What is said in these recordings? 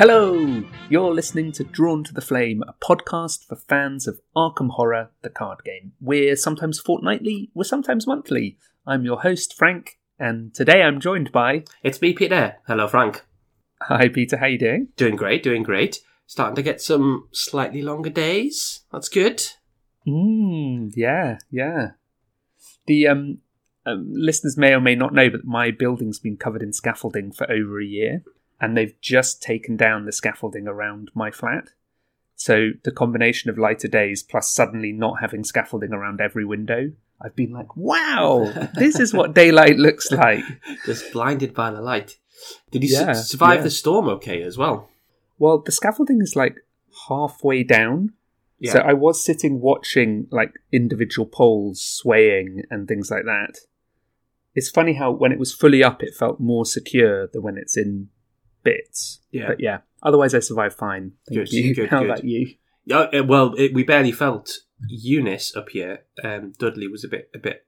Hello! You're listening to Drawn to the Flame, a podcast for fans of Arkham Horror, the card game. We're sometimes fortnightly, we're sometimes monthly. I'm your host, Frank, and today I'm joined by. It's me, Peter. Hello, Frank. Hi, Peter, how you doing? Doing great, doing great. Starting to get some slightly longer days. That's good. Mmm, yeah, yeah. The um, um, listeners may or may not know, but my building's been covered in scaffolding for over a year, and they've just taken down the scaffolding around my flat. So the combination of lighter days plus suddenly not having scaffolding around every window, I've been like, wow, this is what daylight looks like. Just blinded by the light. Did you Yeah, su- survive yeah. the storm okay as well? Well, the scaffolding is like halfway down. Yeah. So I was sitting watching like individual poles swaying and things like that. It's funny how when it was fully up, it felt more secure than when it's in bits. Yeah. But yeah, otherwise I survived fine. Thank Good, you. good, how good. about you? Yeah, uh, well, it, we barely felt Eunice up here. Um, Dudley was a bit, a bit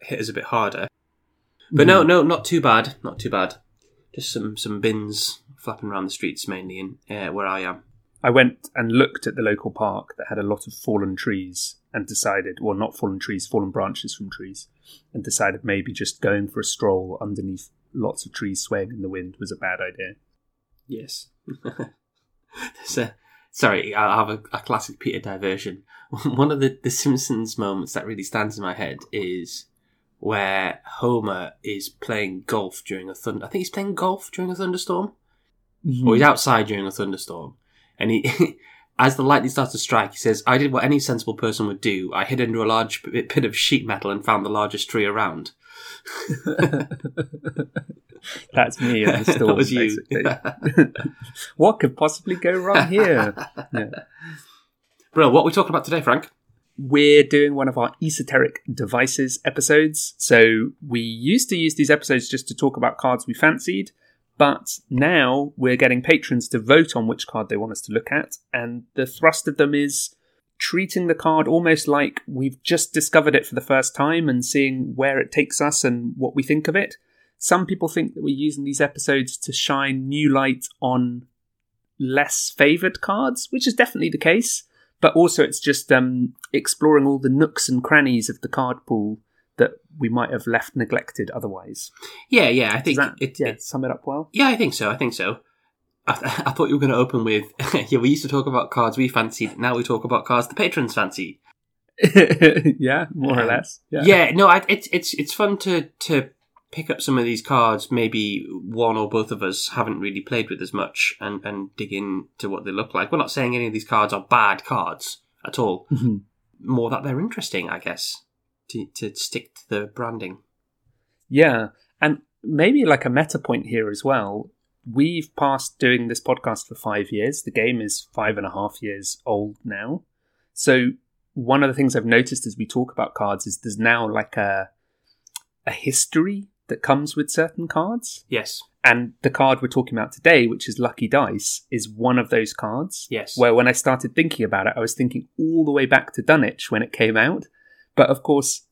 hit us a bit harder, but Hmm. no, no, not too bad, not too bad. Just some some bins flapping around the streets mainly in uh, where I am. I went and looked at the local park that had a lot of fallen trees and decided, well, not fallen trees, fallen branches from trees, and decided maybe just going for a stroll underneath lots of trees swaying in the wind was a bad idea. Yes. There's a, sorry, I have a, a classic Peter diversion. One of the, the Simpsons moments that really stands in my head is where Homer is playing golf during a thunder. I think he's playing golf during a thunderstorm, mm-hmm. or he's outside during a thunderstorm, and he. As the lightning starts to strike, he says, I did what any sensible person would do. I hid under a large pit of sheet metal and found the largest tree around. That's me in the storm. that was you. basically. what could possibly go wrong here? Yeah. Bro, what are we talking about today, Frank? We're doing one of our esoteric devices episodes. So we used to use these episodes just to talk about cards we fancied, but now we're getting patrons to vote on which card they want us to look at. And the thrust of them is treating the card almost like we've just discovered it for the first time and seeing where it takes us and what we think of it. Some people think that we're using these episodes to shine new light on less favoured cards, which is definitely the case. But also, it's just um, exploring all the nooks and crannies of the card pool that we might have left neglected otherwise. Yeah, yeah, I Does think that it, yeah, it, sum it up well? Yeah, I think so. I think so. I, I thought you were going to open with, yeah, we used to talk about cards we fancied. Now we talk about cards the patrons fancy. yeah, more or Um, less. Yeah. Yeah, no, I, it's it's it's fun to to pick up some of these cards. Maybe one or both of us haven't really played with as much, and and dig into what they look like. We're not saying any of these cards are bad cards at all. Mhm. More that they're interesting, I guess. To to stick to the branding. Yeah, and maybe like a meta point here as well. We've passed doing this podcast for five years. The game is five and a half years old now. So one of the things I've noticed as we talk about cards is there's now like a a history that comes with certain cards. Yes. And the card we're talking about today, which is Lucky Dice, is one of those cards. Yes. Where when I started thinking about it, I was thinking all the way back to Dunwich when it came out. But of course,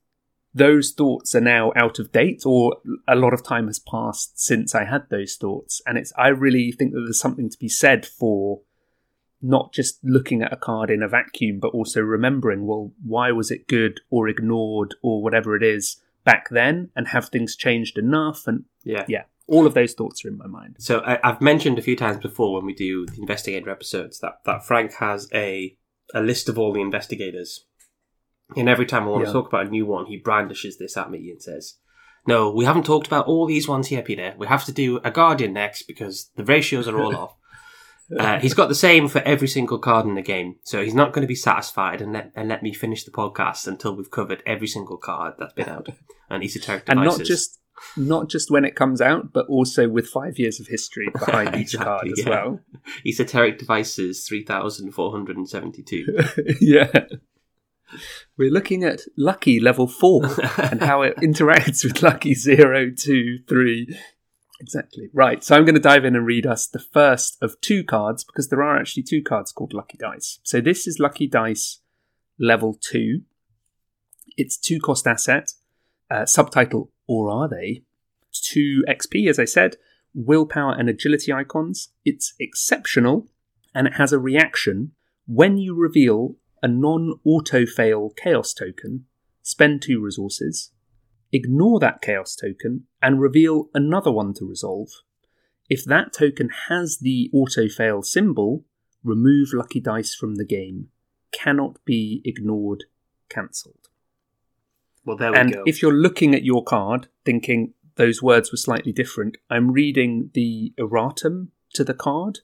those thoughts are now out of date, or a lot of time has passed since I had those thoughts. And it's I really think that there's something to be said for not just looking at a card in a vacuum, but also remembering, well, why was it good or ignored or whatever it is back then, and have things changed enough? And yeah. yeah, all of those thoughts are in my mind. So I, I've mentioned a few times before when we do the investigator episodes that, that Frank has a a list of all the investigators, and every time I want Yeah. to talk about a new one, he brandishes this at me and says, "No, we haven't talked about all these ones here, Peter. We have to do a guardian next because the ratios are all off." Uh, he's got the same for every single card in the game, so he's not going to be satisfied and let and let me finish the podcast until we've covered every single card that's been out and esoteric and not just not just when it comes out, but also with five years of history behind each Exactly, card as yeah. well. esoteric devices three thousand four hundred and seventy-two. yeah. We're looking at Lucky level four and how it interacts with Lucky zero, two, three. Exactly. Right. So I'm going to dive in and read us the first of two cards because there are actually two cards called Lucky Dice. So this is Lucky Dice level two. It's two cost asset. Uh, subtitle, or are they? Two XP, as I said. willpower and agility icons. It's exceptional and it has a reaction when you reveal a non auto fail chaos token, spend two resources, ignore that chaos token, and reveal another one to resolve. If that token has the auto fail symbol, remove lucky dice from the game. Cannot be ignored, cancelled. Well, there we And go. if you're looking at your card thinking those words were slightly different, I'm reading the erratum to the card.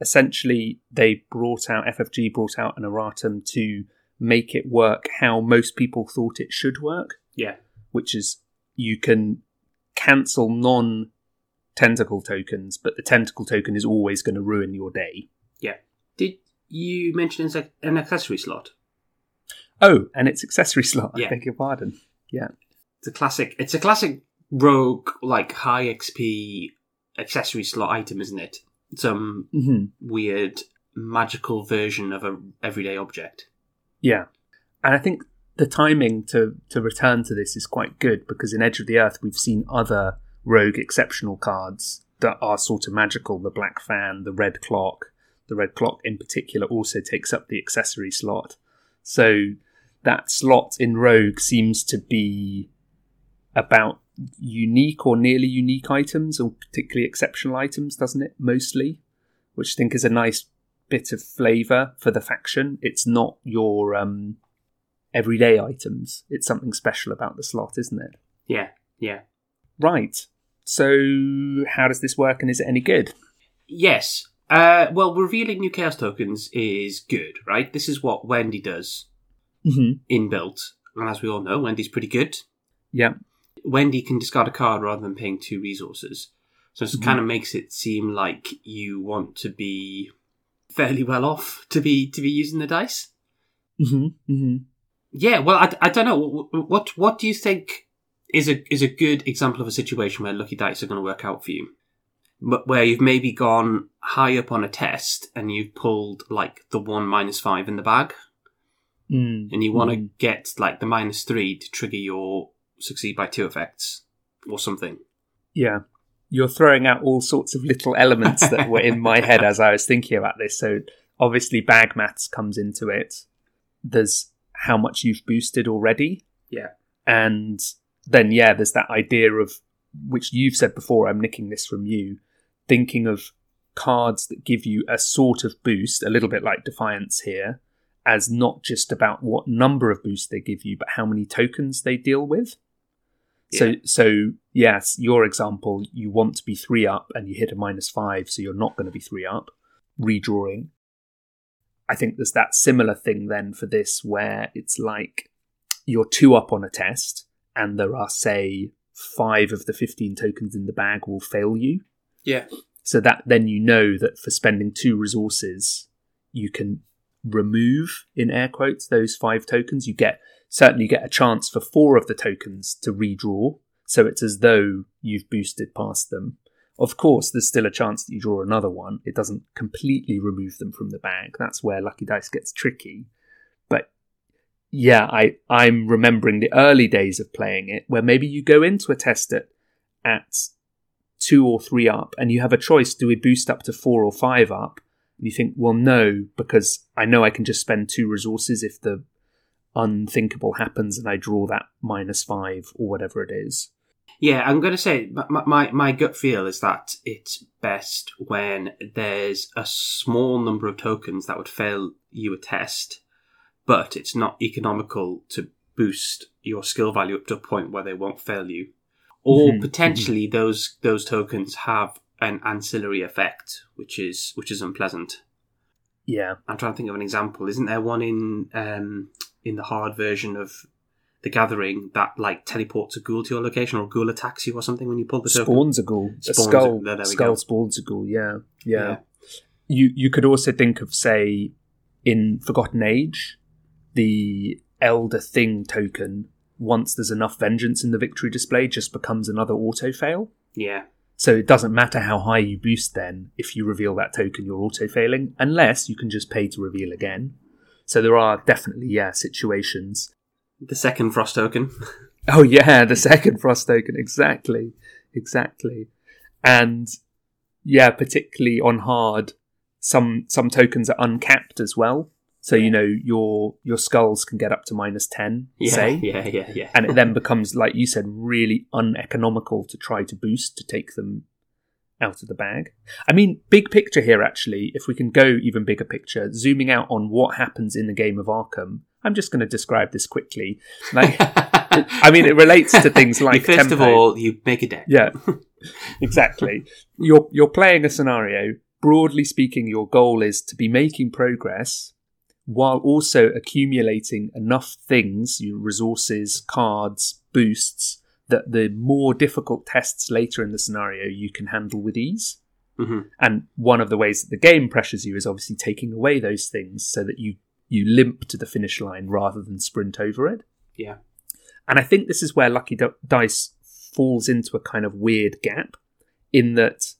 Essentially, they brought out, FFG brought out an erratum to make it work how most people thought it should work, yeah, which is you can cancel non tentacle tokens, but the tentacle token is always going to ruin your day. yeah. Did you mention an accessory slot? Oh, and it's accessory slot. Yeah. I beg your pardon. Yeah. It's a classic. It's a classic rogue like high XP accessory slot item, isn't it? Some hmm weird magical version of a everyday object. Yeah. And I think the timing to, to return to this is quite good because in Edge of the Earth we've seen other rogue exceptional cards that are sort of magical. The Black Fan, the Red Clock. The Red Clock in particular also takes up the accessory slot. So that slot in Rogue seems to be about unique or nearly unique items or particularly exceptional items, doesn't it? Mostly, which I think is a nice bit of flavour for the faction. It's not your um, everyday items. It's something special about the slot, isn't it? Yeah, yeah. Right. So, how does this work, and is it any good? Yes. Uh, well, revealing new chaos tokens is good, right? This is what Wendy does Mm-hmm. inbuilt, and as we all know, Wendy's pretty good. Yeah. Wendy can discard a card rather than paying two resources. So it Mhm. kind of makes it seem like you want to be fairly well off to be to be using the dice. Mm-hmm. Yeah, well, I, I don't know. What, what what do you think is a is a good example of a situation where lucky dice are going to work out for you? But where you've maybe gone high up on a test and you've pulled like the one minus five in the bag, Mm. and you want to Mm. get like the minus three to trigger your succeed by two effects or something. Yeah. You're throwing out all sorts of little elements that were in my head as I was thinking about this. So, obviously, bag maths comes into it. There's how much you've boosted already. Yeah. And then, yeah, there's that idea of, which you've said before, I'm nicking this from you, thinking of cards that give you a sort of boost, a little bit like Defiance here, as not just about what number of boosts they give you, but how many tokens they deal with. So, so yes, your example, you want to be three up and you hit a minus five, so you're not going to be three up. Redrawing. I think there's that similar thing then for this where it's like you're two up on a test and there are, say, five of the 15 tokens in the bag will fail you. Yeah. So that then you know that for spending two resources, you can remove in air quotes those five tokens. You get certainly get a chance for four of the tokens to redraw. So it's as though you've boosted past them. Of course, there's still a chance that you draw another one. It doesn't completely remove them from the bag. That's where Lucky Dice gets tricky. But yeah, I, I'm remembering the early days of playing it where maybe you go into a test at, at two or three up and you have a choice do we boost up to four or five up? And you think, well, no, because I know I can just spend two resources if the unthinkable happens and I draw that minus five or whatever it is. Yeah, I'm going to say my, my my gut feel is that it's best when there's a small number of tokens that would fail you a test, but it's not economical to boost your skill value up to a point where they won't fail you, or Mhm, potentially those those tokens have an ancillary effect, which is which is unpleasant. Yeah. I'm trying to think of an example. Isn't there one in um, in the hard version of the Gathering that like teleports a ghoul to your location or a ghoul attacks you or something when you pull the token? Spawns a ghoul. A Spawns a- skull. there- there we skull spawns a ghoul, yeah. yeah. Yeah. You you could also think of say in Forgotten Age, the Elder Thing token, once there's enough vengeance in the victory display, just becomes another auto fail. Yeah, So it doesn't matter how high you boost then, if you reveal that token, you're auto failing, unless you can just pay to reveal again. So there are definitely, yeah, situations. The second frost token. Oh, yeah, the second frost token, exactly. Exactly. and yeah, particularly on hard, some some tokens are uncapped as well. So you know your your skulls can get up to minus ten, Yeah, say, yeah, yeah, yeah. and it then becomes like you said, really uneconomical to try to boost to take them out of the bag. I mean, big picture here, actually, if we can go even bigger picture, zooming out on what happens in the game of Arkham. I'm just going to describe this quickly. Like, I mean, it relates to things like first of all, you make a deck. Yeah, exactly. You're you're playing a scenario. Broadly speaking, your goal is to be making progress while also accumulating enough things, your resources, cards, boosts, that the more difficult tests later in the scenario you can handle with ease. hmm And one of the ways that the game pressures you is obviously taking away those things so that you you limp to the finish line rather than sprint over it. Yeah. And I think this is where Lucky Di- Dice falls into a kind of weird gap in that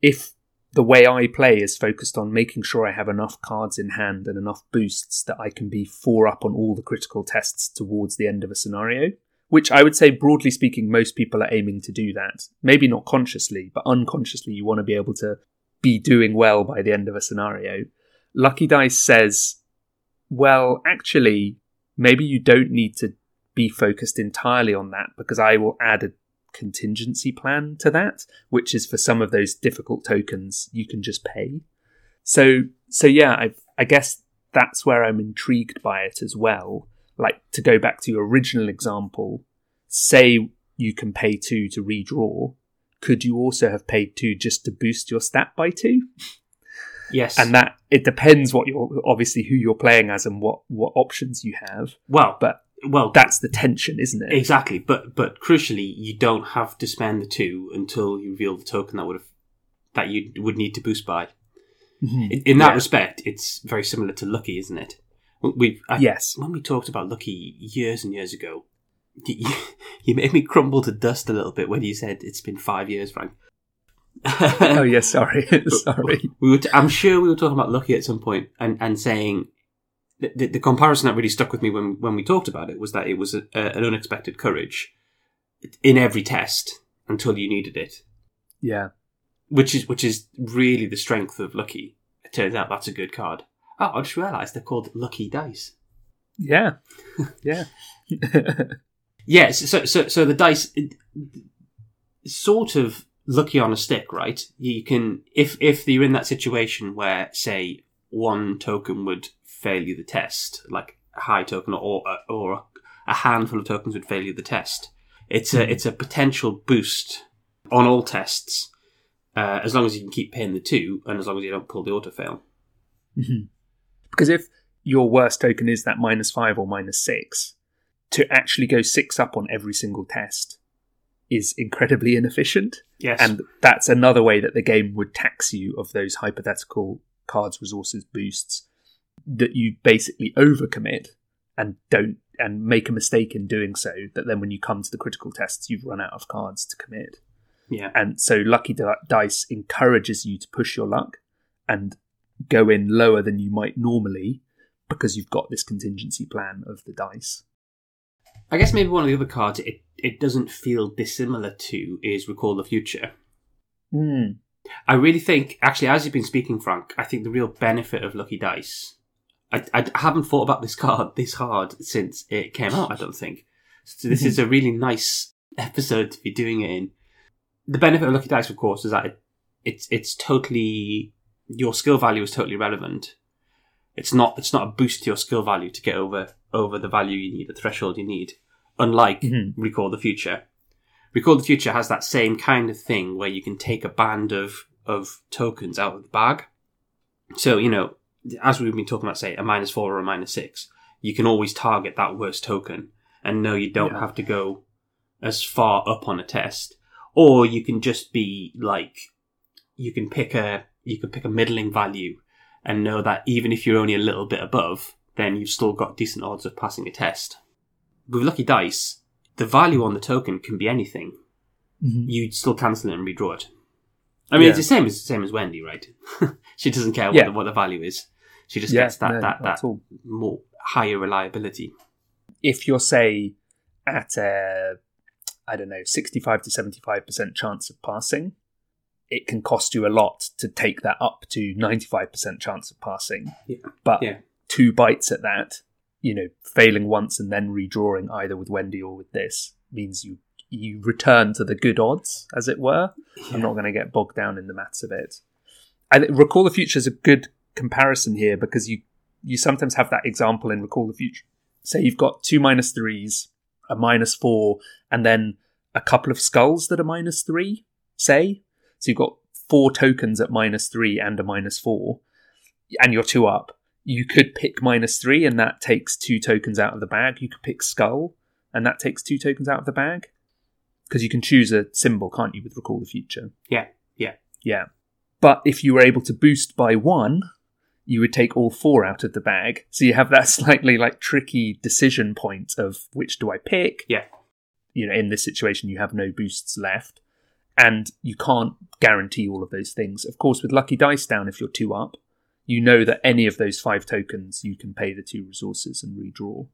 if the way I play is focused on making sure I have enough cards in hand and enough boosts that I can be four up on all the critical tests towards the end of a scenario, which I would say, broadly speaking, most people are aiming to do that. Maybe not consciously, but unconsciously, you want to be able to be doing well by the end of a scenario. Lucky Dice says, well, actually, maybe you don't need to be focused entirely on that because I will add a contingency plan to that, which is for some of those difficult tokens you can just pay. So, so yeah, I, I guess that's where I'm intrigued by it as well. Like to go back to your original example, say you can pay two to redraw. Could you also have paid two just to boost your stat by two? Yes. And that it depends what you're obviously who you're playing as and what what options you have. well, But well, that's the tension, isn't it? exactly. But but crucially, you don't have to spend the two until you reveal the token that would have that you would need to boost by. Mhm. In, in that Yeah. respect, it's very similar to Lucky, isn't it? We Yes. when we talked about Lucky years and years ago, you, you made me crumble to dust a little bit when you said it's been five years, Frank. Oh yeah, sorry, sorry. we were t- I'm sure we were talking about Lucky at some point and, and saying the, the, the comparison that really stuck with me when, when we talked about it was that it was a, a, an unexpected courage in every test until you needed it, Yeah, which is which is really the strength of Lucky. It turns out that's a good card. Oh, I just realised they're called Lucky Dice. yeah, yeah. Yes, so so so the dice it, sort of lucky on a stick, right? You can if if you're in that situation where say one token would fail you the test, like a high token or or a handful of tokens would fail you the test. It's a it's a potential boost on all tests, uh, as long as you can keep paying the two, and as long as you don't pull the auto fail. Mhm. Because if your worst token is that minus five or minus six, to actually go six up on every single test is incredibly inefficient. Yes, And that's another way that the game would tax you of those hypothetical cards, resources, boosts that you basically overcommit and don't and make a mistake in doing so. That then when you come to the critical tests, you've run out of cards to commit. yeah, And so Lucky Dice encourages you to push your luck and go in lower than you might normally because you've got this contingency plan of the dice. I guess maybe one of the other cards it, it doesn't feel dissimilar to is Recall the Future. Mm. I really think, actually, as you've been speaking, Frank, I think the real benefit of Lucky Dice. I, I haven't thought about this card this hard since it came out, I don't think. So this is a really nice episode to be doing it in. The benefit of Lucky Dice, of course, is that it, it's it's totally your skill value is totally relevant. It's not it's not a boost to your skill value to get over over the value you need, the threshold you need. Unlike Mhm. Recall the Future. Recall the Future has that same kind of thing where you can take a band of of tokens out of the bag. So, you know, as we've been talking about, say, a minus four or a minus six, you can always target that worst token and know you don't Yeah. have to go as far up on a test. Or you can just be like, you can pick a, you can pick a middling value and know that even if you're only a little bit above, then you've still got decent odds of passing a test. With Lucky Dice, the value on the token can be anything. Mhm. You'd still cancel it and redraw it. I mean, it's the same as same as Wendy, right? she doesn't care what, Yeah. the, what the value is. She just Yeah, gets that no, that that all. more higher reliability. If you're, say, at a, I don't know, 65 to 75% chance of passing, it can cost you a lot to take that up to 95% chance of passing. Yeah. But Yeah. Two bites at that, you know, failing once and then redrawing either with Wendy or with this means you you return to the good odds, as it were. I'm not going to get bogged down in the maths of it. I Recall the Future is a good comparison here because you you sometimes have that example in Recall the Future. Say you've got two minus threes, a minus four, and then a couple of skulls that are minus three. Say so you've got four tokens at minus three and a minus four, and you're two up. You could pick minus three, and that takes two tokens out of the bag. You could pick skull, and that takes two tokens out of the bag. Because you can choose a symbol, can't you, with Recall the Future? Yeah, yeah. Yeah. But if you were able to boost by one, you would take all four out of the bag. So you have that slightly like tricky decision point of which do I pick? Yeah. You know, in this situation, you have no boosts left. And you can't guarantee all of those things. Of course, with Lucky Dice down, if you're two up, you know that any of those five tokens you can pay the two resources and redraw.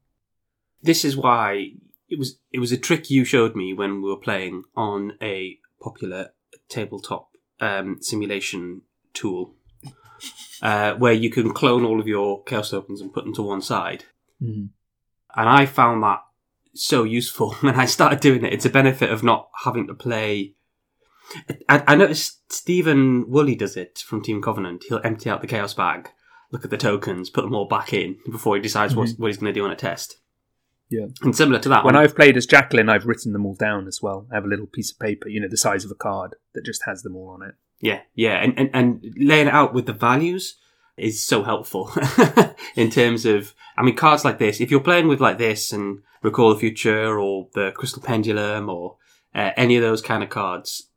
This is why it was it was a trick you showed me when we were playing on a popular tabletop um, simulation tool, uh, where you can clone all of your chaos tokens and put them to one side. Mm. and I found that so useful when I started doing it. It's a benefit of not having to play. I, I noticed Stephen Woolley does it from Team Covenant. He'll empty out the chaos bag, look at the tokens, put them all back in before he decides what, what he's going to do on a test. Yeah. And similar to that When one, I've played as Jacqueline, I've written them all down as well. I have a little piece of paper, you know, the size of a card that just has them all on it. yeah, yeah, and, and and laying it out with the values is so helpful in terms of. I mean, cards like this. If you're playing with like this and Recall the Future or the Crystal Pendulum or uh, any of those kind of cards,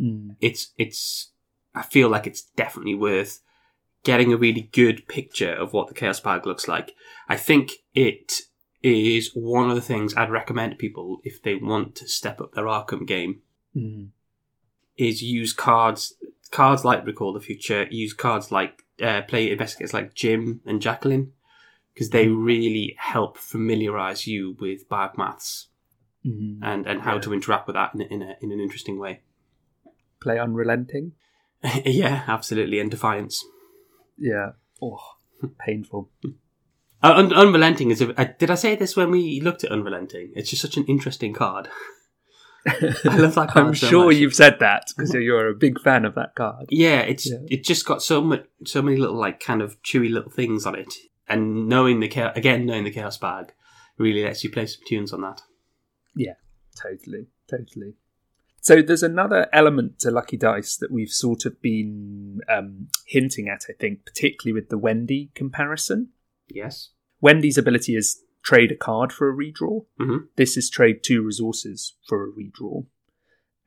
Mm. it's it's I feel like it's definitely worth getting a really good picture of what the Chaos Bag looks like. I think it is one of the things I'd recommend to people if they want to step up their Arkham game Mm. is use cards cards like Recall the Future, use cards like uh, play investigators like Jim and Jacqueline because they really help familiarize you with bag maths Mm. and, and how Yeah. to interact with that in, in, a, in an interesting way. Play unrelenting. yeah, absolutely, and Defiance. Yeah. Oh, painful. Uh, Un- Unrelenting is a. Uh, did I say this when we looked at Unrelenting? It's just such an interesting card. I love that card. I'm so sure much. you've said that because you're a big fan of that card. Yeah, it's Yeah. it just got so much, so many little like kind of chewy little things on it, and knowing the chaos, again knowing the chaos bag really lets you play some tunes on that. Yeah, totally, totally. So there's another element to Lucky Dice that we've sort of been um, hinting at, I think, particularly with the Wendy comparison. Yes. Wendy's ability is trade a card for a redraw. Mhm. This is trade two resources for a redraw.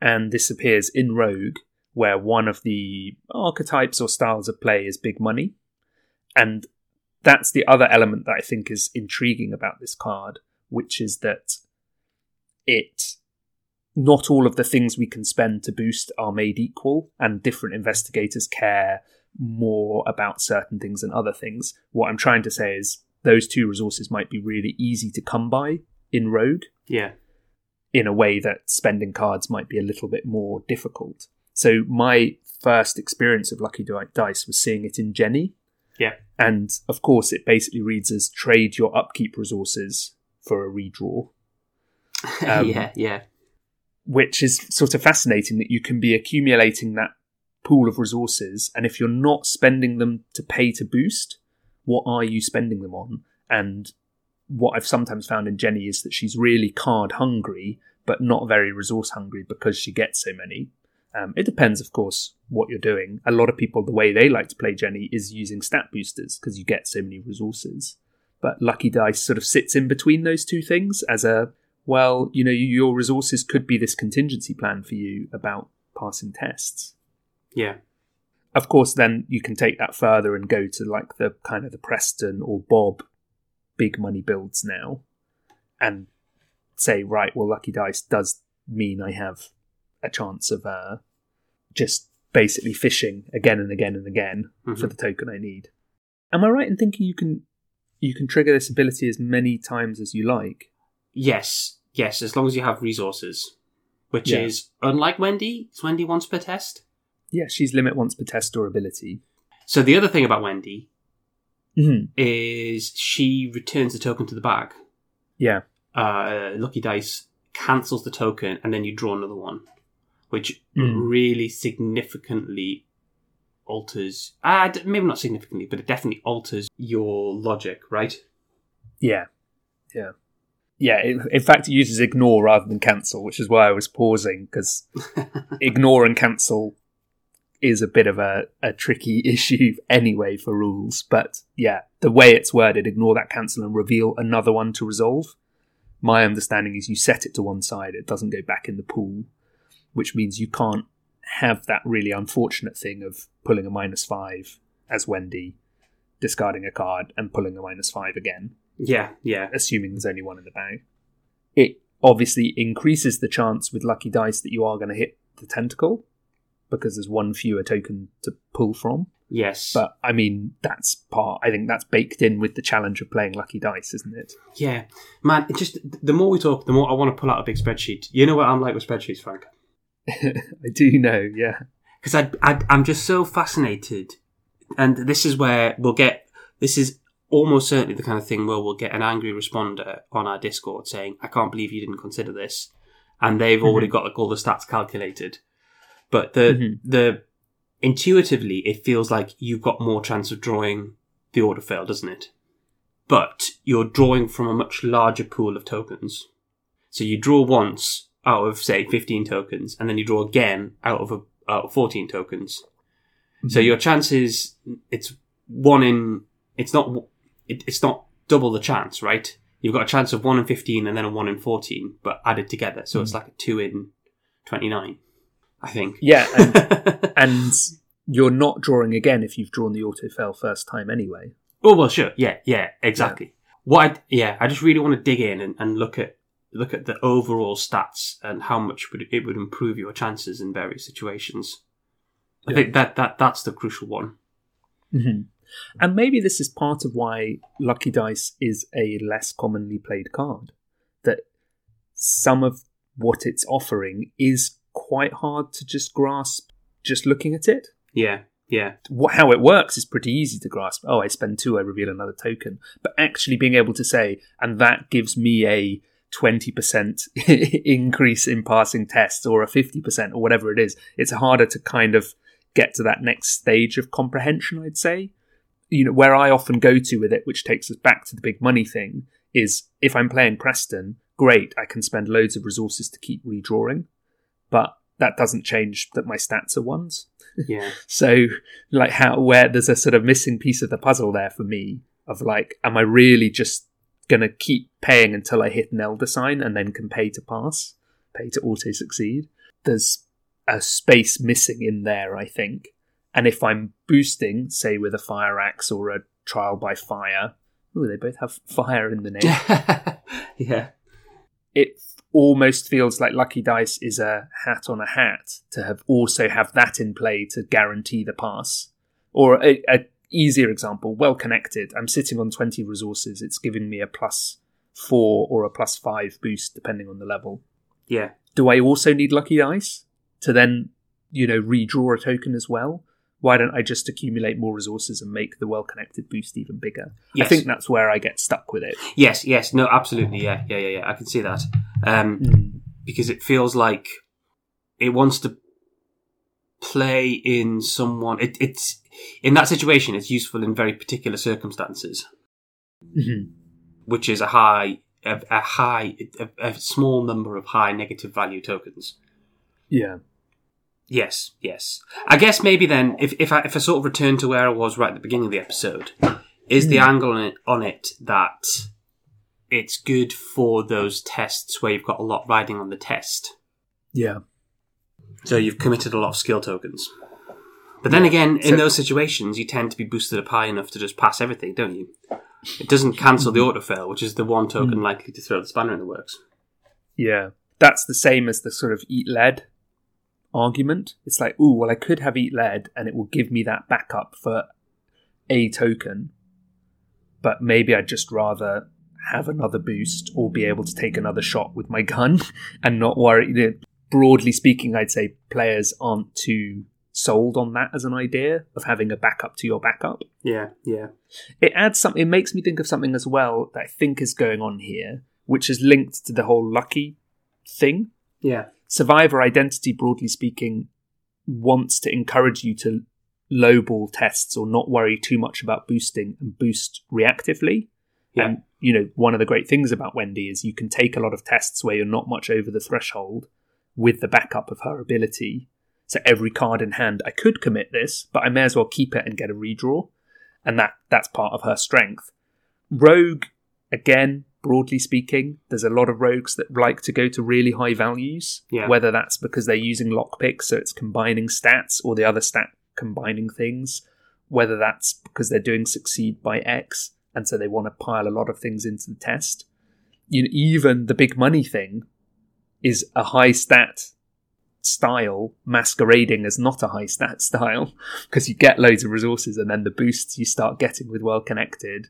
And this appears in Rogue, where one of the archetypes or styles of play is big money. And that's the other element that I think is intriguing about this card, which is that it not all of the things we can spend to boost are made equal, and different investigators care more about certain things than other things. What I'm trying to say is those two resources might be really easy to come by in Rogue Yeah. in a way that spending cards might be a little bit more difficult. So my first experience of Lucky Dice was seeing it in Jenny. Yeah. And of course, it basically reads as trade your upkeep resources for a redraw. Um, yeah. Yeah. Which is sort of fascinating that you can be accumulating that pool of resources and if you're not spending them to pay to boost what are you spending them on? And what i've sometimes found in jenny is that she's really card hungry but not very resource hungry because she gets so many. Um, it depends of course what you're doing. A lot of people the way they like to play jenny is using stat boosters because you get so many resources. But lucky dice sort of sits in between those two things as a well, you know, your resources could be this contingency plan for you about passing tests. Yeah. Of course, then you can take that further and go to like the kind of the Preston or Bob big money builds now and say, right, well, Lucky Dice does mean I have a chance of uh, just basically fishing again and again and again for Mhm. the token I need. Am I right in thinking you can you can trigger this ability as many times as you like? Yes. Yes. As long as you have resources, which Yeah. is unlike Wendy. It's Wendy once per test. Yeah, she's limit once per test or ability. So the other thing about Wendy hmm is she returns the token to the bag. Yeah. Uh, Lucky Dice cancels the token, and then you draw another one, which Mm. really significantly alters. Uh, maybe not significantly, but it definitely alters your logic, right? Yeah. Yeah. Yeah, in fact, it uses ignore rather than cancel, which is why I was pausing, because ignore and cancel is a bit of a, a tricky issue anyway for rules. But yeah, the way it's worded, ignore that cancel and reveal another one to resolve. My understanding is you set it to one side, it doesn't go back in the pool, which means you can't have that really unfortunate thing of pulling a minus five as Wendy, discarding a card, and pulling a minus five again Yeah, yeah, assuming there's only one in the bag. It obviously increases the chance with lucky dice that you are going to hit the tentacle because there's one fewer token to pull from. yes. But I mean, that's part, I think that's baked in with the challenge of playing lucky dice, isn't it? Yeah, man. It just the more we talk, the more I want to pull out a big spreadsheet. You know what I'm like with spreadsheets, Frank? I do know, yeah. Because I, I, I'm just so fascinated, and this is where we'll get. This is almost certainly the kind of thing where we'll get an angry responder on our Discord saying, "I can't believe you didn't consider this," and they've already got like all the stats calculated. But the Mhm. the intuitively, it feels like you've got more chance of drawing the auto fail, doesn't it? But you're drawing from a much larger pool of tokens. So you draw once out of say 15 tokens, and then you draw again out of a, out of 14 tokens. So your chances, it's one in, it's not, it, it's not double the chance, right? You've got a chance of one in 15 and then a one in 14, but added together. So it's like a two in 29, I think. Yeah, and, and you're not drawing again if you've drawn the auto fail first time anyway. Oh well, sure, yeah, yeah, exactly. What? I, yeah, I just really want to dig in and, and look at look at the overall stats and how much would it would improve your chances in various situations. I Yeah. think that that that's the crucial one. hmm And maybe this is part of why Lucky Dice is a less commonly played card. That some of what it's offering is quite hard to just grasp just looking at it. Yeah, yeah, how it works is pretty easy to grasp. Oh, I spend two, I reveal another token. But actually being able to say, and that gives me a 20% increase in passing tests or a 50% or whatever it is, it's harder to kind of get to that next stage of comprehension, I'd say. You know, where I often go to with it, which takes us back to the big money thing, is if I'm playing Preston, great, I can spend loads of resources to keep redrawing. But that doesn't change that my stats are ones. yeah, So, like, how where there's a sort of missing piece of the puzzle there for me of like, am I really just gonna keep paying until I hit an elder sign and then can pay to pass, pay to auto succeed? There's a space missing in there, I think. And if I'm boosting, say with a fire axe or a trial by fire, oh, they both have fire in the name yeah, it almost feels like Lucky Dice is a hat on a hat to have also have that in play to guarantee the pass. Or a, a easier example, well connected. I'm sitting on 20 resources. It's giving me a plus four or a plus five boost depending on the level. yeah, Do I also need Lucky Dice to then, you know, redraw a token as well? Why don't I just accumulate more resources and make the well connected boost even bigger? Yes. I think that's where I get stuck with it. yes, yes. No, absolutely. Yeah, yeah, yeah, yeah. I can see that. Um, Mm. because it feels like it wants to play in someone. It, it's in that situation. It's useful in very particular circumstances, Mhm. which is a high, a, a high, a, a small number of high negative value tokens. Yeah. Yes, yes. I guess maybe then, if if I if I sort of return to where I was right at the beginning of the episode, is the Hmm. angle on it, on it that it's good for those tests where you've got a lot riding on the test. Yeah. So you've committed a lot of skill tokens. But then again, in So- those situations, you tend to be boosted up high enough to just pass everything, don't you? It doesn't cancel the auto fail, which is the one token likely to throw the spanner in the works. Yeah. That's the same as the sort of eat lead argument. It's like, ooh, well, I could have eat lead and it will give me that backup for a token, but maybe I'd just rather have another boost or be able to take another shot with my gun and not worry. Broadly speaking, I'd say players aren't too sold on that as an idea of having a backup to your backup. Yeah, yeah. It adds something, it makes me think of something as well that I think is going on here, which is linked to the whole lucky thing. Yeah. Survivor Identity, broadly speaking, wants to encourage you to lowball tests or not worry too much about boosting and boost reactively. Yeah. And, you know, one of the great things about Wendy is you can take a lot of tests where you're not much over the threshold with the backup of her ability. So every card in hand, I could commit this, but I may as well keep it and get a redraw. And that that's part of her strength. Rogue, again, broadly speaking, there's a lot of rogues that like to go to really high values. Yeah. Whether that's because they're using lockpicks, so it's combining stats, or the other stat combining things. Whether that's because they're doing succeed by X, and so they want to pile a lot of things into the test. You know, even the big money thing is a high stat style masquerading as not a high stat style because you get loads of resources and then the boosts you start getting with well connected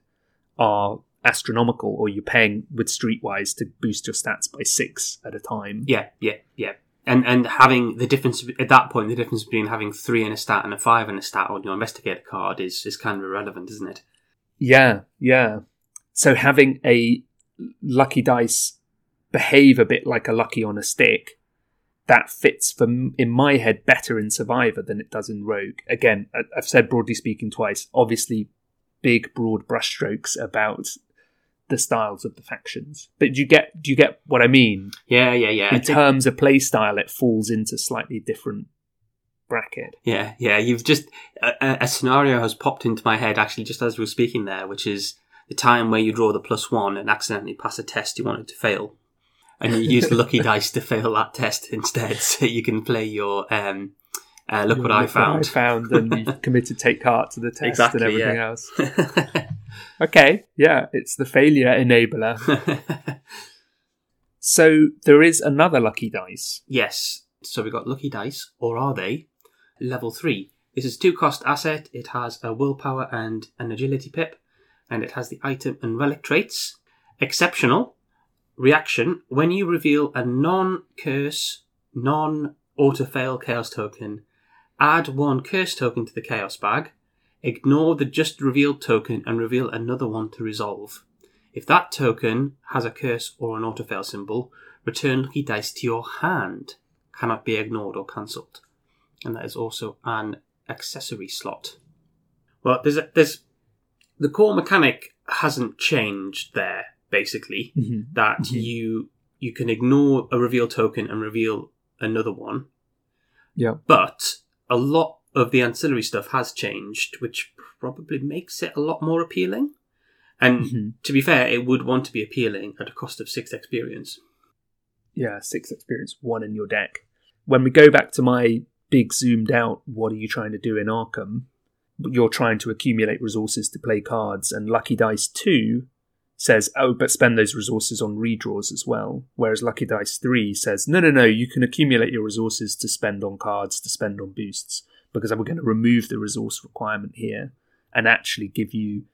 are astronomical or you're paying with streetwise to boost your stats by six at a time Yeah, yeah, yeah. And and having the difference at that point, the difference between having three in a stat and a five in a stat on your investigator card is is kind of irrelevant, isn't it? yeah yeah so having a lucky dice behave a bit like a lucky on a stick that fits for in my head better in survivor than it does in rogue again i've said broadly speaking twice obviously big broad brushstrokes about the styles of the factions but do you get do you get what i mean Yeah, yeah, yeah. In think- terms of play style it falls into slightly different bracket yeah, yeah. You've just a, a- scenario has popped into my head actually just as we were speaking there, which is the time where you draw the plus one and accidentally pass a test you wanted to fail, and you use the lucky dice to fail that test instead, so you can play your um. Uh, look what I found. I found, and you committed take heart to the test Exactly, and everything yeah. else. Okay, yeah, it's the failure enabler. So there is another lucky dice. Yes. So we've got Lucky Dice, or are they? Level 3. This is two cost asset. It has a willpower and an agility pip, and it has the item and relic traits. Exceptional. Reaction. When you reveal a non curse, non auto fail chaos token, add one curse token to the chaos bag. Ignore the just revealed token and reveal another one to resolve. If that token has a curse or an auto fail symbol, return lucky dice to your hand. Cannot be ignored or cancelled. And that is also an accessory slot. Well, there's a, there's the core mechanic hasn't changed there. Basically, that Mhm. you you can ignore a reveal token and reveal another one, Yeah. but a lot of the ancillary stuff has changed, which probably makes it a lot more appealing. And Mhm. to be fair, it would want to be appealing at a cost of six experience. Yeah, six experience, one in your deck. When we go back to my big zoomed out, what are you trying to do in Arkham? You're trying to accumulate resources to play cards, and Lucky Dice 2 says, oh, but spend those resources on redraws as well. Whereas Lucky Dice 3 says, no, no, no, you can accumulate your resources to spend on cards, to spend on boosts, because we're going to remove the resource requirement here and actually give you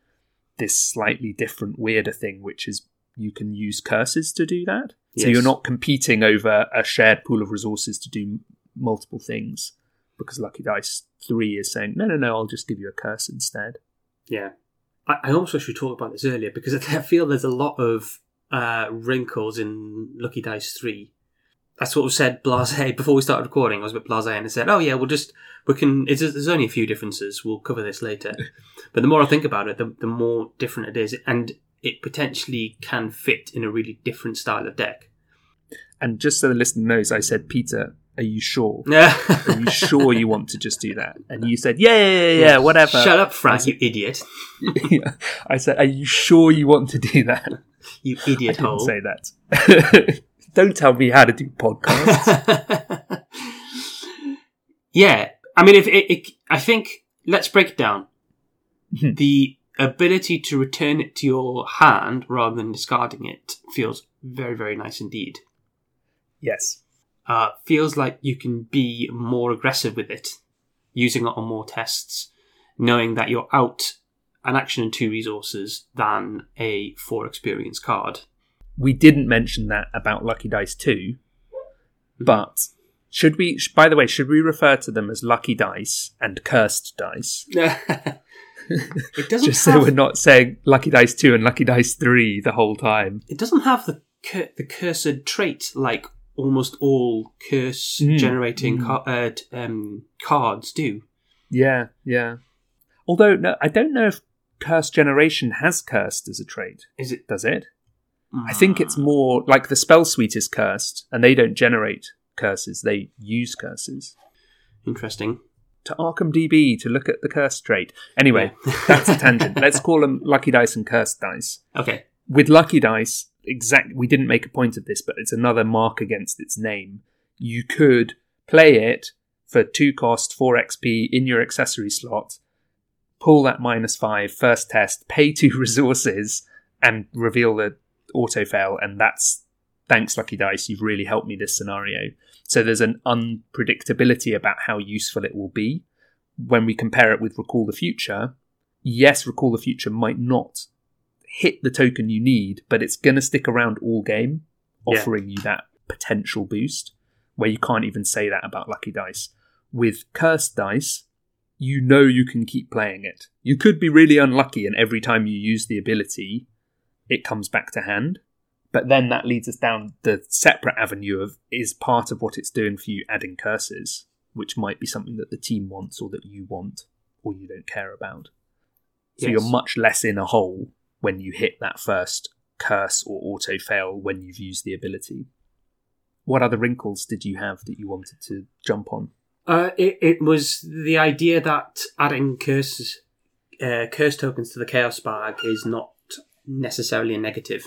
this slightly different, weirder thing, which is you can use curses to do that. So you're not competing over a shared pool of resources to do multiple things because Lucky Dice 3 is saying, no, no, no, I'll just give you a curse instead. Yeah. I, I also should talk about this earlier because I feel there's a lot of uh, wrinkles in Lucky Dice 3. I sort of said blase before we started recording. I was a bit blase and I said, "Oh yeah, we'll just we can." It's, there's only a few differences. We'll cover this later. but the more I think about it, the, the more different it is, and it potentially can fit in a really different style of deck. And just so the listener knows, I said, Peter, are you sure? Yeah. Are you sure you want to just do that? And you said, yeah, yeah, yeah, yeah, whatever. Shut up, Frank, you idiot. Yeah. I said, are you sure you want to do that? You I idiot didn't hole. say that. Don't tell me how to do podcasts. yeah, I mean, if it, it, I think let's break it down. Mhm. the ability to return it to your hand rather than discarding it feels very, very nice indeed. yes. Uh, feels like you can be more aggressive with it, using it on more tests, knowing that you're out an action and two resources than a four experience card. We didn't mention that about Lucky Dice 2, but Should we? By the way, should we refer to them as lucky dice and cursed dice? it doesn't Just so we're not saying lucky dice two and lucky dice three the whole time. it doesn't have the cur- the cursed trait like almost all curse Mm, generating mm. uh, um, cards do. Yeah, yeah. Although no, I don't know if cursed generation has cursed as a trait. Is it? Does it? I think it's more like the spell suite is cursed, and they don't generate curses; they use curses. interesting. To Arkham DB to look at the curse trait. Anyway, that's a tangent. Let's call them lucky dice and cursed dice. Okay. With lucky dice, exact. We didn't make a point of this, but it's another mark against its name. You could play it for two cost, four XP in your accessory slot, pull that minus five first test, pay two resources, and reveal the auto fail. And that's thanks, Lucky Dice. You've really helped me this scenario. So there's an unpredictability about how useful it will be. When we compare it with Recall the Future, yes, Recall the Future might not hit the token you need, but it's going to stick around all game, Yeah. offering you that potential boost where you can't even say that about Lucky Dice. With Cursed Dice, you know you can keep playing it. You could be really unlucky, and every time you use the ability, it comes back to hand. But then that leads us down the separate avenue of is part of what it's doing for you adding curses, which might be something that the team wants or that you want or you don't care about. So Yes. you're much less in a hole when you hit that first curse or auto fail when you've used the ability. What other wrinkles did you have that you wanted to jump on? Uh, it, it was the idea that adding curses, uh, curse tokens to the chaos bag is not necessarily a negative.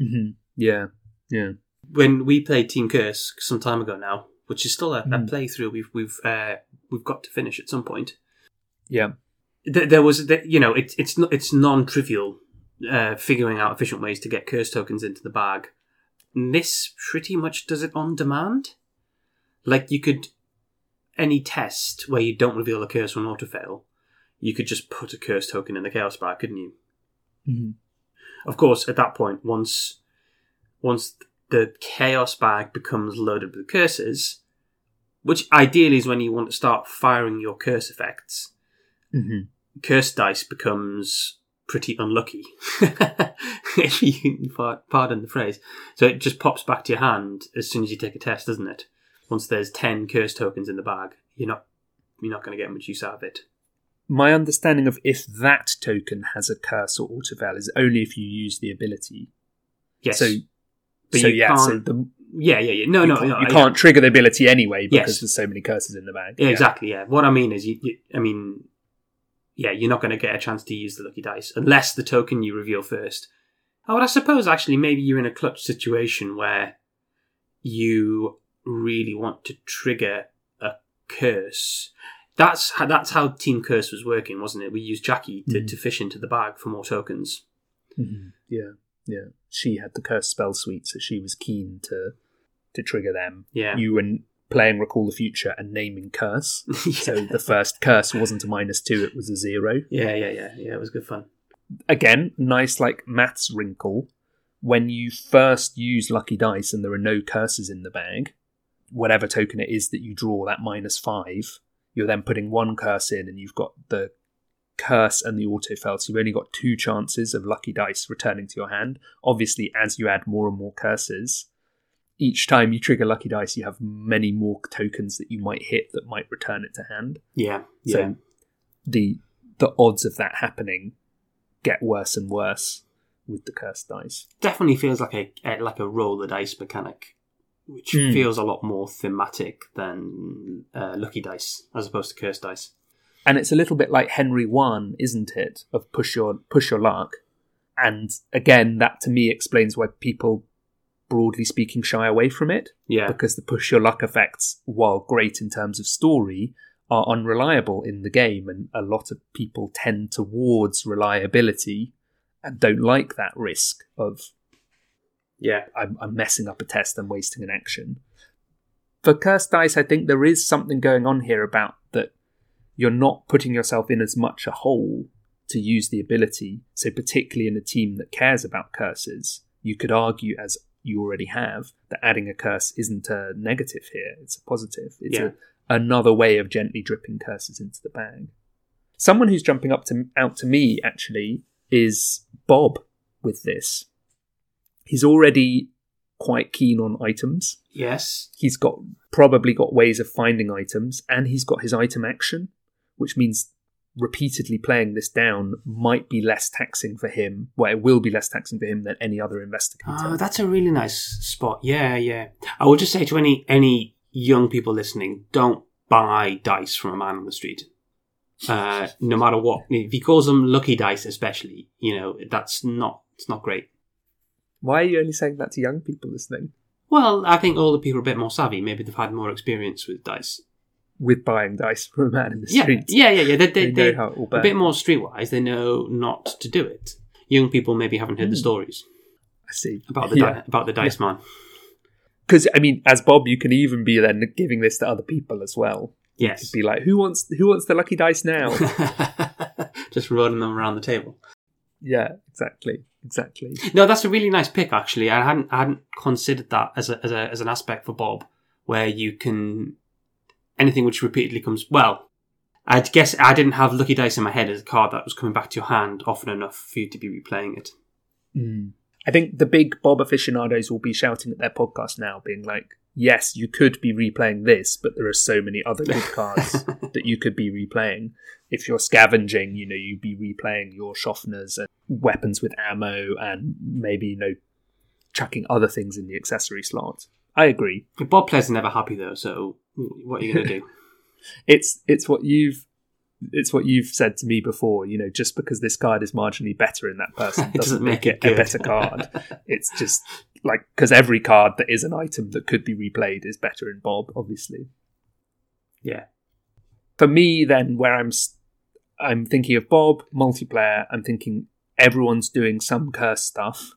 Mm-hmm. Yeah, yeah. When we played Team Curse some time ago now, which is still a, a Mm. playthrough we've we've uh, we've got to finish at some point. Yeah. Th- there was, th- you know, it's it's it's non-trivial uh, figuring out efficient ways to get curse tokens into the bag. And This pretty much does it on demand. Like you could any test where you don't reveal a curse on auto fail, you could just put a curse token in the chaos bag, couldn't you? Mm-hmm. Of course, at that point, once once the chaos bag becomes loaded with curses, which ideally is when you want to start firing your curse effects, Mm-hmm. Curse dice becomes pretty unlucky, if you can pardon the phrase. So it just pops back to your hand as soon as you take a test, doesn't it? Once there's ten curse tokens in the bag, you're not you're not going to get much use out of it. My understanding of if that token has a curse or autofail is only if you use the ability. Yes, So, But so you yeah, so the, yeah, yeah, yeah. No, you no, can't, no. you can't trigger the ability anyway because Yes. there's so many curses in the bag. Yeah, exactly. Yeah. What I mean is, you, you I mean, yeah, you're not going to get a chance to use the lucky dice unless the token you reveal first. Oh, and I suppose actually maybe you're in a clutch situation where you really want to trigger a curse. That's how, that's how Team Curse was working, wasn't it? We used Jackie to, Mhm. to fish into the bag for more tokens. Mhm. Yeah, yeah. She had the curse spell suite, so she was keen to to trigger them. Yeah. You were playing Recall the Future and naming curse. yeah. So the first curse wasn't a minus two; it was a zero. yeah, yeah, yeah, yeah. It was good fun. Again, nice like maths wrinkle. When you first use lucky dice and there are no curses in the bag, whatever token it is that you draw, that minus five, you're then putting one curse in, and you've got the curse and the auto fail. So you've only got two chances of lucky dice returning to your hand. Obviously, as you add more and more curses, each time you trigger lucky dice, you have many more tokens that you might hit that might return it to hand. Yeah, yeah. So the the odds of that happening get worse and worse with the cursed dice. definitely feels like a, like a roll the dice mechanic, which Hmm. feels a lot more thematic than uh, lucky dice as opposed to curse dice. And it's a little bit like Henry Wan, isn't it? Of push your push your luck. And again, that to me explains why people, broadly speaking, shy away from it. Yeah, because the push your luck effects, while great in terms of story, are unreliable in the game, and a lot of people tend towards reliability and don't like that risk of yeah, I'm, I'm messing up a test and wasting an action. For Cursed Dice, I think there is something going on here about that you're not putting yourself in as much a hole to use the ability. So, particularly in a team that cares about curses, you could argue, as you already have, that adding a curse isn't a negative here, it's a positive. It's Yeah. a, another way of gently dripping curses into the bag. Someone who's jumping up to out to me actually is Bob with this. He's already quite keen on items. Yes. He's got probably got ways of finding items, and he's got his item action, which means repeatedly playing this down might be less taxing for him. Well, it will be less taxing for him than any other investigator. Oh, that's a really nice spot. Yeah, yeah. I will just say to any any young people listening, don't buy dice from a man on the street. Uh, no matter what, if he calls them lucky dice, especially, you know, that's not it's not great. Why are you only saying that to young people listening? Well, I think older people are a bit more savvy. Maybe they've had more experience with dice. With buying dice from a man in the Yeah, street, yeah, yeah, yeah. They, they, they, know they, how it will a bit more streetwise. They know not to do it. Young people maybe haven't heard the Hmm. stories I see about the yeah. di- about the dice man. Because I mean, as Bob, you can even be then giving this to other people as well. Yes, Be like, who wants who wants the lucky dice now? just rolling them around the table. yeah, exactly, exactly. No, that's a really nice pick. Actually, I hadn't I hadn't considered that as a, as a as an aspect for Bob, where you can anything which repeatedly comes. Well, I guess I didn't have lucky dice in my head as a card that was coming back to your hand often enough for you to be replaying it. Mm. I think the big Bob aficionados will be shouting at their podcast now, being like, "Yes, you could be replaying this, but there are so many other good cards that you could be replaying. If you're scavenging, you know, you'd be replaying your Schaffners and weapons with ammo, and maybe you know, chucking other things in the accessory slot." I agree. Bob Player's are never happy though, so what are you going to do? It's it's what you've it's what you've said to me before. You know, just because this card is marginally better in that person doesn't, doesn't make, make it it a better card. it's just like because every card that is an item that could be replayed is better in Bob, obviously. yeah, For me, then, where I'm s- I'm thinking of Bob multiplayer, I'm thinking everyone's doing some curse stuff.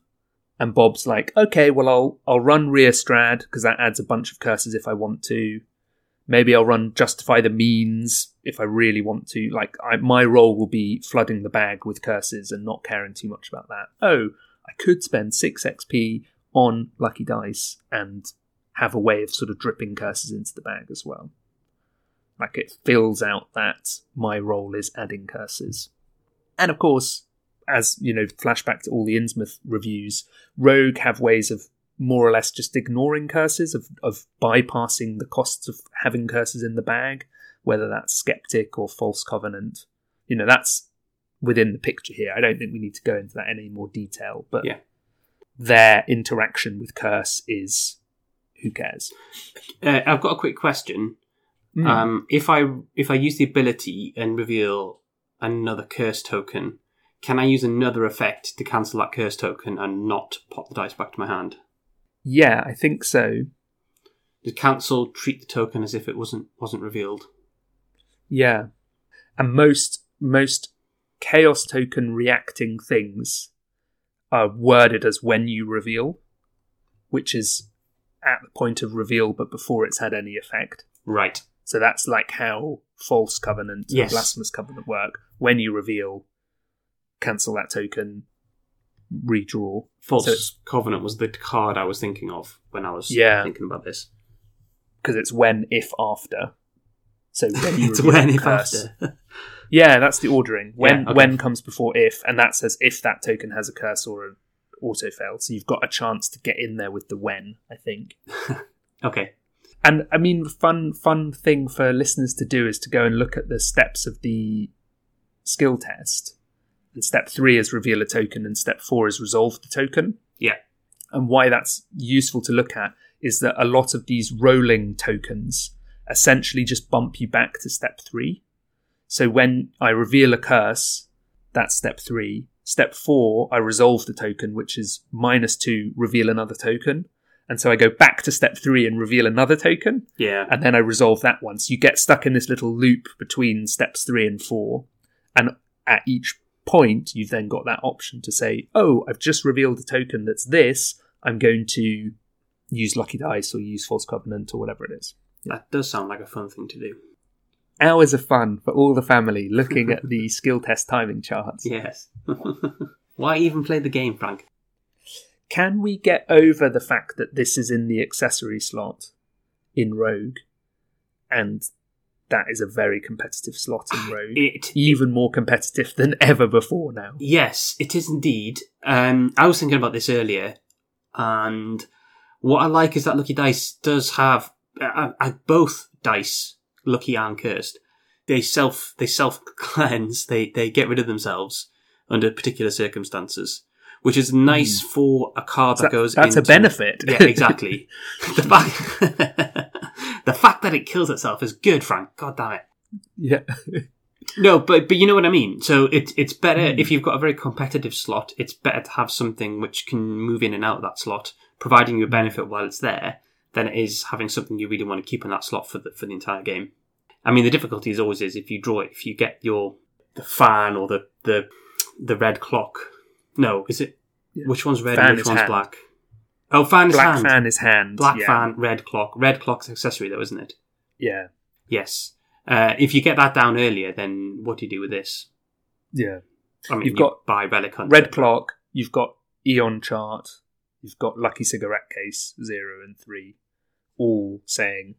And Bob's like, okay, well, I'll I'll run Rear Strad because that adds a bunch of curses if I want to. Maybe I'll run Justify the Means if I really want to. Like, I, my role will be flooding the bag with curses and not caring too much about that. Oh, I could spend 6 XP on Lucky Dice and have a way of sort of dripping curses into the bag as well. Like, it fills out that my role is adding curses. And of course, as you know, flashback to all the Innsmouth reviews, Rogue have ways of more or less just ignoring curses, of, of bypassing the costs of having curses in the bag, whether that's skeptic or false covenant. You know, that's within the picture here. I don't think we need to go into that in any more detail, but Yeah. their interaction with curse is who cares? uh, I've got a quick question. Mm. Um, if I if I use the ability and reveal another curse token, can I use another effect to cancel that curse token and not pop the dice back to my hand? Yeah, I think so. Did council treat the token as if it wasn't wasn't revealed? Yeah. And most most chaos token reacting things are worded as when you reveal, which is at the point of reveal but before it's had any effect. Right. So that's like how false covenant Yes. and blasphemous covenant work. When you reveal, cancel that token, redraw. False So it's- Covenant was the card I was thinking of when I was Yeah. thinking about this. Because it's when, if, after. So when you it's when if curse. after. Yeah, that's the ordering. When Yeah, okay. when comes before if, and that says if that token has a curse or an auto fail. So you've got a chance to get in there with the when, I think. okay. And I mean, fun fun thing for listeners to do is to go and look at the steps of the skill test. And step three is reveal a token, and step four is resolve the token. Yeah. And why that's useful to look at is that a lot of these rolling tokens essentially just bump you back to step three. So when I reveal a curse, that's step three. Step four, I resolve the token, which is minus two, reveal another token. And so I go back to step three and reveal another token, Yeah. and then I resolve that one. So you get stuck in this little loop between steps three and four. And at each point, you've then got that option to say, oh, I've just revealed a token that's this. I'm going to use Lucky Dice or use False Covenant or whatever it is. That does sound like a fun thing to do. Hours of fun for all the family looking at the skill test timing charts. Yes. Why even play the game, Frank? Can we get over the fact that this is in the accessory slot in Rogue, and that is a very competitive slot in Rogue, It even more competitive than ever before now. Yes, it is indeed. Um, I was thinking about this earlier, and what I like is that Lucky Dice does have uh, uh, both dice, Lucky and Cursed. They self they self cleanse. They they get rid of themselves under particular circumstances, which is nice for a card that, That- goes. that's a benefit. Yeah, exactly. the fact the fact that it kills itself is good, Frank. God damn it. Yeah. No, but but you know what I mean. So it's it's better Hmm. if you've got a very competitive slot. It's better to have something which can move in and out of that slot, providing you a benefit while it's there, than it is having something you really want to keep in that slot for the for the entire game. I mean, the difficulty is always is if you draw it, if you get your the fan or the the the red clock. No, is it? Yeah. Which one's red Fan and which one's hand. black? Oh, fan is Black hand. fan is hand. Black yeah. fan, red clock. Red clock's accessory though, isn't it? Yeah. Yes. Uh, if you get that down earlier, then what do you do with this? Yeah. I mean, You've you got buy relic hunter. Red clock, you've got Eon chart, you've got Lucky Cigarette Case, zero and three, all saying,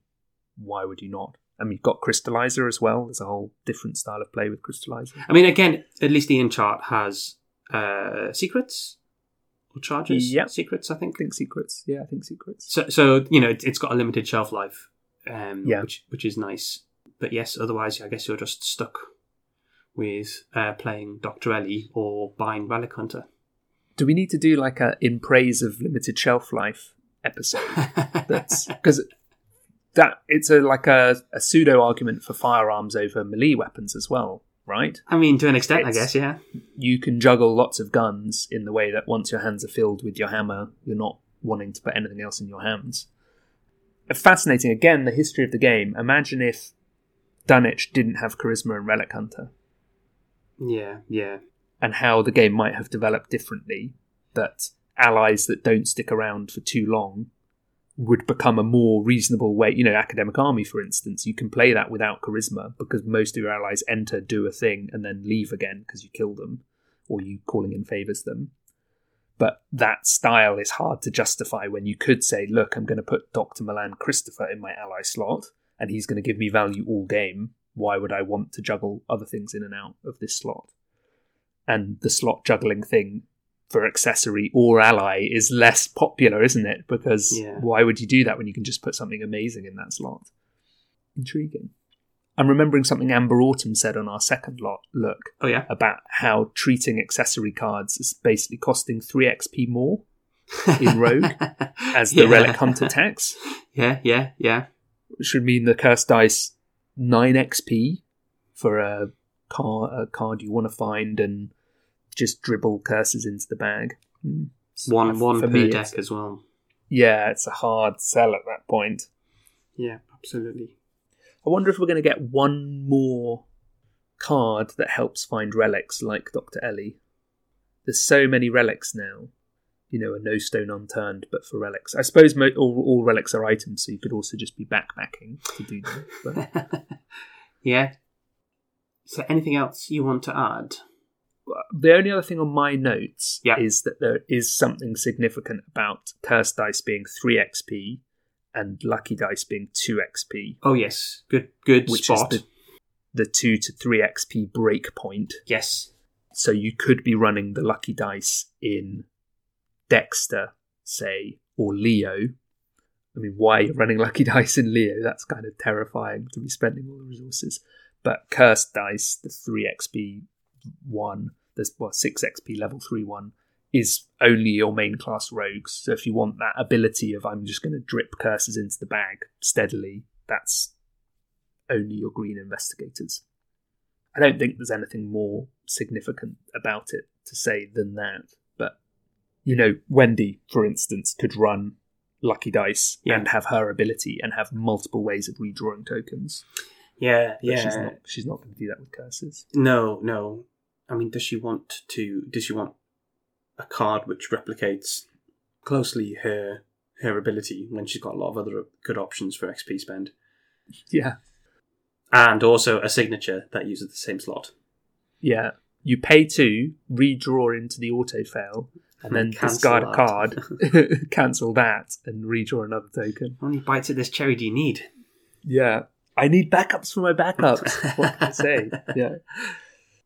why would you not? And you've got Crystallizer as well. There's a whole different style of play with Crystallizer. I mean, again, at least the Eon chart has uh, secrets or charges. Yep. secrets. I I think. think secrets. Yeah, I think secrets. So, so you know, it, it's got a limited shelf life, um, Yeah. which which is nice. But yes, otherwise, I guess you're just stuck with uh, playing Doctor Elli or buying Relic Hunter. Do we need to do like a in praise of limited shelf life episode? That's because that it's a like a, a pseudo argument for firearms over melee weapons as well, right? I mean, to an extent, I guess. Yeah. you can juggle lots of guns in the way that once your hands are filled with your hammer, you're not wanting to put anything else in your hands. Fascinating, again, the history of the game. Imagine if Dunwich didn't have Charisma and Relic Hunter, Yeah. Yeah. and how the game might have developed differently. That allies that don't stick around for too long would become a more reasonable way. You know, Academic Army, for instance, you can play that without Charisma because most of your allies enter, do a thing, and then leave again because you kill them or you calling in favors them. But that style is hard to justify when you could say, look, I'm going to put Dr. Milan Christopher in my ally slot and he's going to give me value all game. Why would I want to juggle other things in and out of this slot? And the slot juggling thing for accessory or ally is less popular, isn't it? Because Yeah. why would you do that when you can just put something amazing in that slot? Intriguing. I'm remembering something Amber Autumn said on our second lot look Oh yeah. about how treating accessory cards is basically costing 3 XP more in Rogue as the Yeah. Relic Hunter tax, Yeah. Yeah. Yeah. which would mean the Cursed Dice 9 XP for a, car, a card you want to find and just dribble curses into the bag. Hmm. One one per me, deck as well. Yeah, it's a hard sell at that point. Yeah. Absolutely. I wonder if we're going to get one more card that helps find relics like Dr. Elli. There's so many relics now. You know, a no stone unturned, but for relics. I suppose mo- all, all relics are items, so you could also just be backpacking to do. But yeah. Is there anything else you want to add? The only other thing on my notes Yeah. is that there is something significant about cursed dice being 3 XP and lucky dice being 2 XP, Oh yes, good good which spot. is the, the 2 to 3 XP break point. Yes. So you could be running the lucky dice in Dexter, say, or Leo. I mean, why you're running lucky dice in Leo? That's kind of terrifying to be spending all the resources. But cursed dice, the three XP one, there's well six XP level three one is only your main class rogues. So if you want that ability of I'm just going to drip curses into the bag steadily, that's only your green investigators. I don't think there's anything more significant about it to say than that. But you know, Wendy, for instance, could run lucky dice Yeah. and have her ability and have multiple ways of redrawing tokens. Yeah, But yeah. she's not she's not going to do that with curses. No, no. I mean, does she want to? Does she want a card which replicates closely her her ability when she's got a lot of other good options for XP spend, Yeah, and also a signature that uses the same slot? yeah. You pay two, redraw into the auto fail, and then discard a card, cancel that, and redraw another token. How many bites of this cherry do you need? Yeah. I need backups for my backups. what can I say? Yeah.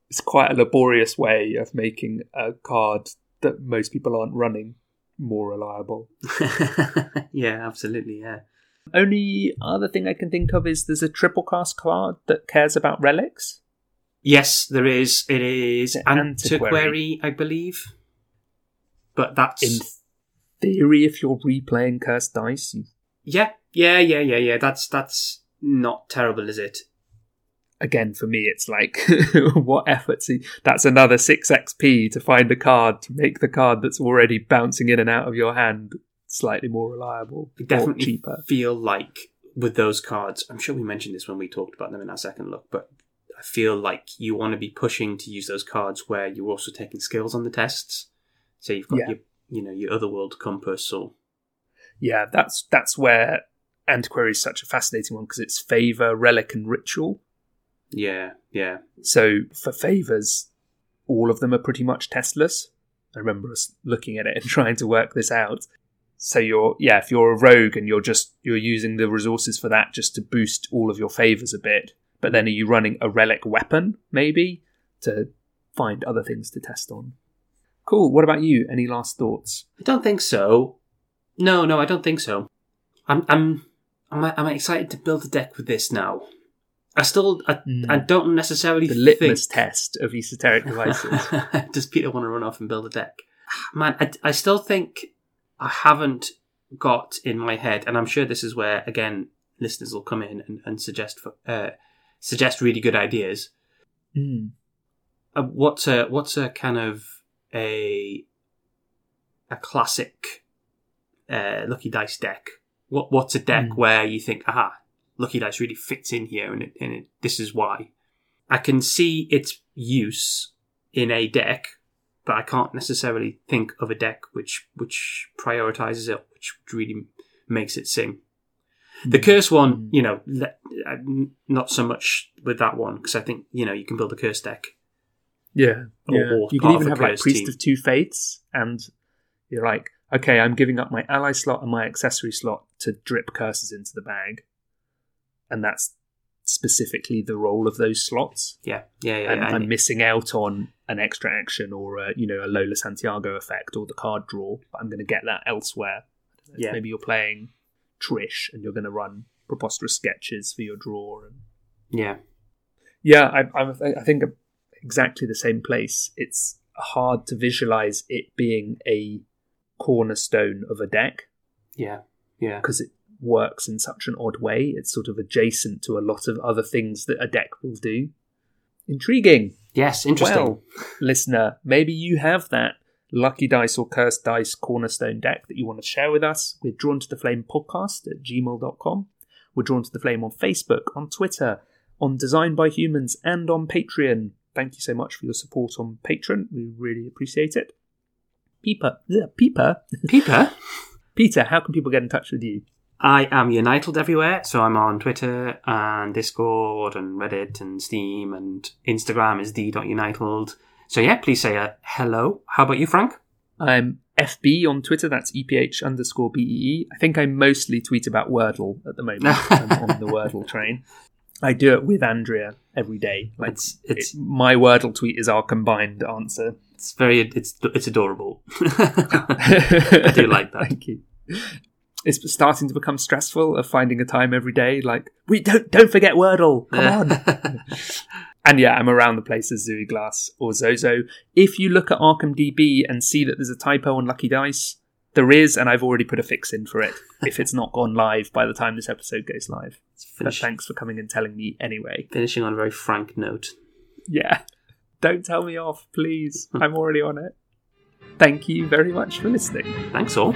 It's quite a laborious way of making a card that most people aren't running more reliable. yeah, absolutely. Yeah. Only other thing I can think of is there's a triple cast card that cares about relics. Yes, there is. It is antiquary, Antiquary. I believe. But that's In theory, if you're replaying cursed dice, you, yeah, yeah, yeah, yeah, yeah. That's that's not terrible, is it? Again for me, it's like what effort? See, that's another six XP to find a card to make the card that's already bouncing in and out of your hand slightly more reliable, I definitely cheaper. feel like with those cards, I'm sure we mentioned this when we talked about them in our second look, but I feel like you want to be pushing to use those cards where you're also taking skills on the tests. So you've got Yeah. your, you know, your otherworld compass or Yeah, that's that's where Antiquary is such a fascinating one because it's favor, relic, and ritual. Yeah, yeah, So for favors, all of them are pretty much testless. I remember us looking at it and trying to work this out. So you're yeah, if you're a rogue and you're just you're using the resources for that just to boost all of your favors a bit, but then are you running a relic weapon maybe to find other things to test on? Cool. What about you? Any last thoughts? I don't think so. No, no, I don't think so. I'm, I'm, I'm, I'm excited to build a deck with this now. I still, I, Mm. I don't necessarily The litmus think, test of esoteric devices. Does Peter want to run off and build a deck? Man, I, I still think I haven't got in my head, and I'm sure this is where again listeners will come in and, and suggest for, uh, suggest really good ideas. Mm. Uh, what's a what's a kind of a a classic uh, lucky dice deck? What what's a deck Hmm. where you think, aha, lucky dice really fits in here, and, it, and it, this is why. I can see its use in a deck, but I can't necessarily think of a deck which which prioritizes it, which really makes it sing. The curse one, you know, uh, not so much with that one because I think you know you can build a curse deck. Yeah, Or- yeah. or you can even have like priest team. of two faiths, and you're like, okay, I'm giving up my ally slot and my accessory slot to drip curses into the bag, and that's specifically the role of those slots. Yeah, yeah, yeah. and yeah. I'm missing out on an extra action or a, you know a Lola Santiago effect or the card draw, but I'm going to get that elsewhere. I don't know, Yeah. Maybe you're playing Trish and you're going to run preposterous sketches for your draw and yeah, yeah, I, I'm, I think exactly the same place. It's hard to visualize it being a cornerstone of a deck yeah, yeah. because it works in such an odd way. It's sort of adjacent to a lot of other things that a deck will do. Intriguing. Yes, interesting. Well, listener, maybe you have that lucky dice or cursed dice cornerstone deck that you want to share with us. We're drawn to the flame podcast at gmail.com. We're drawn to the flame on Facebook, on Twitter, on Design by Humans, and on Patreon. Thank you so much for your support on Patreon. We really appreciate it. Peeper, yeah, Peeper, Peter, Peter, how can people get in touch with you? I am United everywhere, so I'm on Twitter and Discord and Reddit and Steam and Instagram is the.united. So yeah, please say a hello. How about you, Frank? I'm FB on Twitter. That's EPH underscore BEE. I think I mostly tweet about Wordle at the moment. I'm um, on the Wordle train. I do it with Andrea every day. Like It's it's it- my Wordle tweet is our combined answer. it's very it's it's adorable. I do like that. Thank you. It's starting to become stressful of finding a time every day. Like we don't don't forget Wordle. Come on. And yeah, I'm around the place as Zooey Glass or Zozo. If you look at Arkham DB and see that there's a typo on Lucky Dice, there is, and I've already put a fix in for it. if it's not gone live by the time this episode goes live. But thanks for coming and telling me anyway. finishing on a very frank note. Yeah. Don't tell me off, please. I'm already on it. Thank you very much for listening. Thanks all.